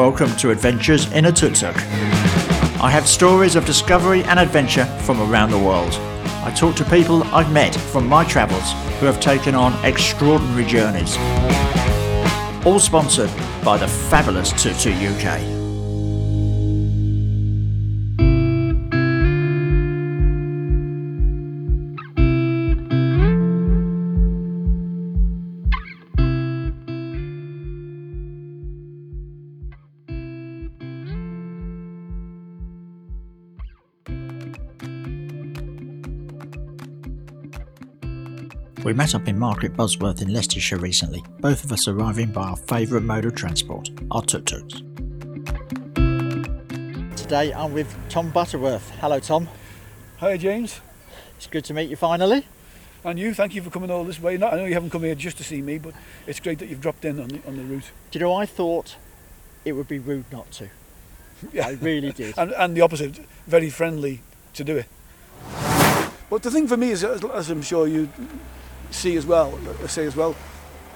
welcome to Adventures in a Tuk Tuk. I have stories of discovery and adventure from around the world. I talk to people I've met from my travels who have taken on extraordinary journeys. All sponsored by the fabulous Tuk UK. We met up in Market Bosworth in Leicestershire recently, both of us arriving by our favourite mode of transport, our tuk tuks. Today I'm with Tom Butterworth. Hello, Tom. Hi, James. It's good to meet you finally. And you, thank you for coming all this way. Not, I know you haven't come here just to see me, but it's great that you've dropped in on the, on the route. Do you know, I thought it would be rude not to. I really did. and, and the opposite, very friendly to do it. But the thing for me is, as, as I'm sure you see as well, say as well,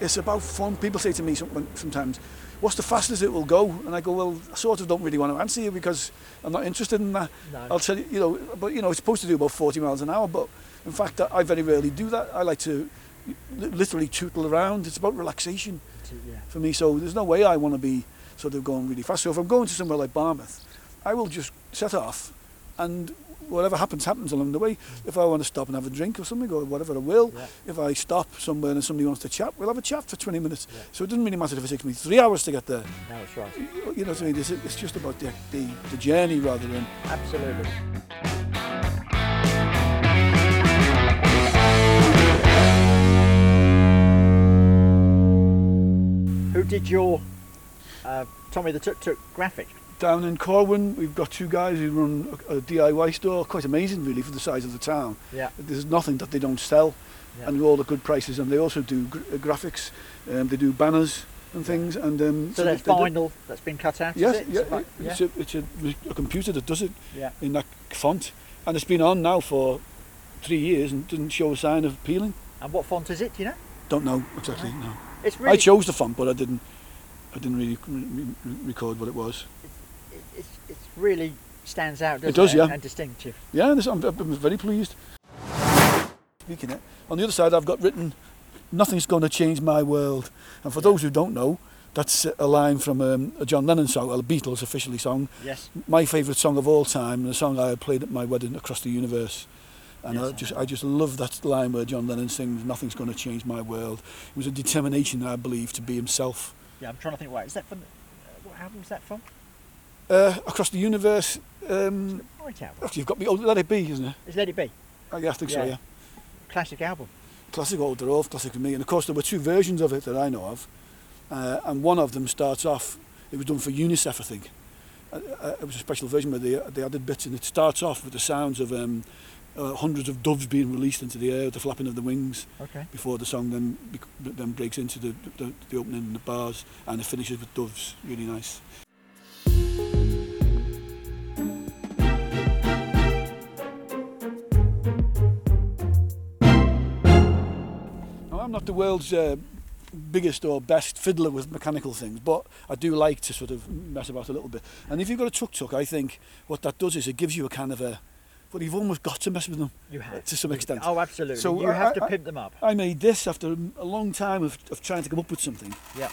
it's about fun. People say to me sometimes, what's the fastest it will go? And I go, well, I sort of don't really want to answer you because I'm not interested in that. No. I'll tell you, you know, but you know, it's supposed to do about 40 miles an hour, but in fact, I very rarely do that. I like to literally tootle around. It's about relaxation yeah. for me. So there's no way I want to be sort of going really fast. So if I'm going to somewhere like Barmouth, I will just set off and whatever happens, happens along the way. If I want to stop and have a drink or something or whatever, I will. Yeah. If I stop somewhere and somebody wants to chat, we'll have a chat for 20 minutes. Yeah. So it doesn't really matter if it takes me three hours to get there. No, that's right. You know what I mean? It's, it's just about the, the, the journey rather than... Absolutely. Who did your uh, Tommy the Tuk Tuk graphic? Down in Corwen, we've got two guys who run a, a DIY store, quite amazing really for the size of the town. Yeah. There's nothing that they don't sell, Yeah. and all the good prices. And they also do gr- uh, graphics, um, they do banners and things. And um, So they- that's vinyl that's been cut out. Yes, it? yeah, It's like- it's, A, it's a, a computer that does it yeah. in that font, and it's been on now for three years and didn't show a sign of peeling. And what font is it? Do you know? Don't know exactly. No, It's really I chose the font, but I didn't. I didn't really re- re- record what it was. It, it's, it's really stands out. Doesn't does, yeah. And distinctive. Yeah, this, I'm, I'm very pleased. Speaking it, on the other side, I've got written, "Nothing's going to change my world." And for those who don't know, that's a line from um, a John Lennon song, a Beatles officially song. Yes. My favourite song of all time, and a song I played at my wedding across the universe. And I just, I just love that line where John Lennon sings, "Nothing's going to change my world." It was a determination, I believe, to be himself. Yeah, I'm trying to think. Wait, is that from? Uh, what album is that from? Uh, across the universe, um, album. you've got me. Oh, let it be, isn't it? It's Let It Be. Oh, yeah, I think so. Yeah. Yeah. Classic album. classic old all classic to me and of course there were two versions of it that I know of uh, and one of them starts off it was done for UNICEF I think uh, uh, it was a special version where they, they added bits and it starts off with the sounds of um, uh, hundreds of doves being released into the air the flapping of the wings Okay. before the song then then breaks into the, the, the opening and the bars and it finishes with doves really nice I'm not the world's uh, biggest or best fiddler with mechanical things, but I do like to sort of mess about a little bit. And if you've got a tuk-tuk, I think what that does is it gives you a kind of a but you've almost got to mess with them. You have. To some extent. Oh, absolutely. So you I, have to I, pimp them up. I made this after a long time of, of trying to come up with something. Yeah.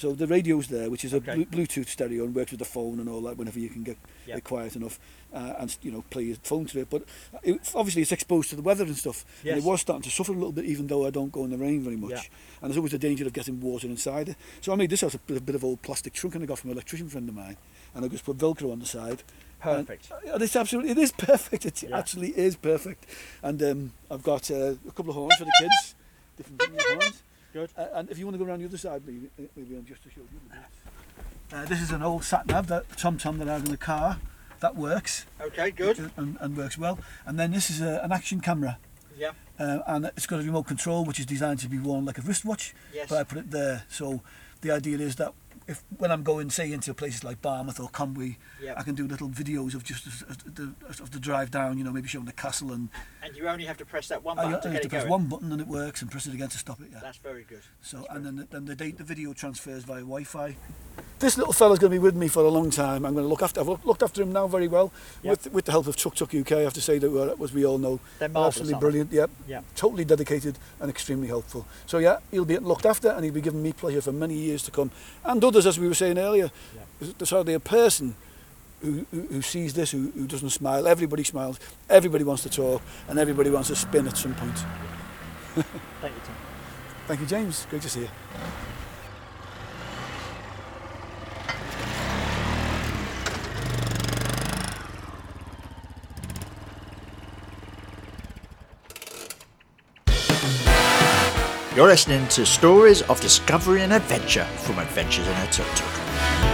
So the radio's there, which is a Okay. Blu- Bluetooth stereo and works with the phone and all that whenever you can get Yeah. it quiet enough uh, and you know play your phone to it. But it, obviously it's exposed to the weather and stuff. And it was starting to suffer a little bit, even though I don't go in the rain very much. Yeah. And there's always the danger of getting water inside it. So I made this out of a bit, of old plastic trunk and I got from an electrician friend of mine. And I just put Velcro on the side. Perfect. And, and it's absolutely, it is perfect. It Yeah. actually is perfect. And um, I've got uh, a couple of horns for the kids. Different horns. Good. Uh, and if you want to go around the other side, maybe, maybe I'm just to show you. Uh, this is an old sat nav, that Tom Tom that I have in the car. That works Okay. Good. and, and works well. And then this is a, an action camera, Yeah. uh, and it's got a remote control which is designed to be worn like a wristwatch. Yes. But I put it there, so the idea is that if when I'm going, say, into places like Barmouth or Conwy, Yeah. I can do little videos of just the, of the drive down. You know, maybe showing the castle, and And you only have to press that one I, button I to have get to press going. one button and it works, and press it again to stop it. Yeah. That's very good. So and then the, then the date the video transfers via Wi-Fi. This little fella's going to be with me for a long time. I'm going to look after. I've looked after him now very well Yep. with with the help of Tuk Tuk UK. I have to say that as we all know, They're absolutely brilliant. Yep, Yeah. totally dedicated and extremely helpful. So yeah, he'll be looked after and he'll be giving me pleasure for many years to come. And others, as we were saying earlier, there's hardly a person who, who, who sees this who, who doesn't smile. Everybody smiles. Everybody wants to talk, and everybody wants to spin at some point. Thank you, Tim. Thank you, James. Great to see you. You're listening to stories of discovery and adventure from Adventures in a Tuk Tuk.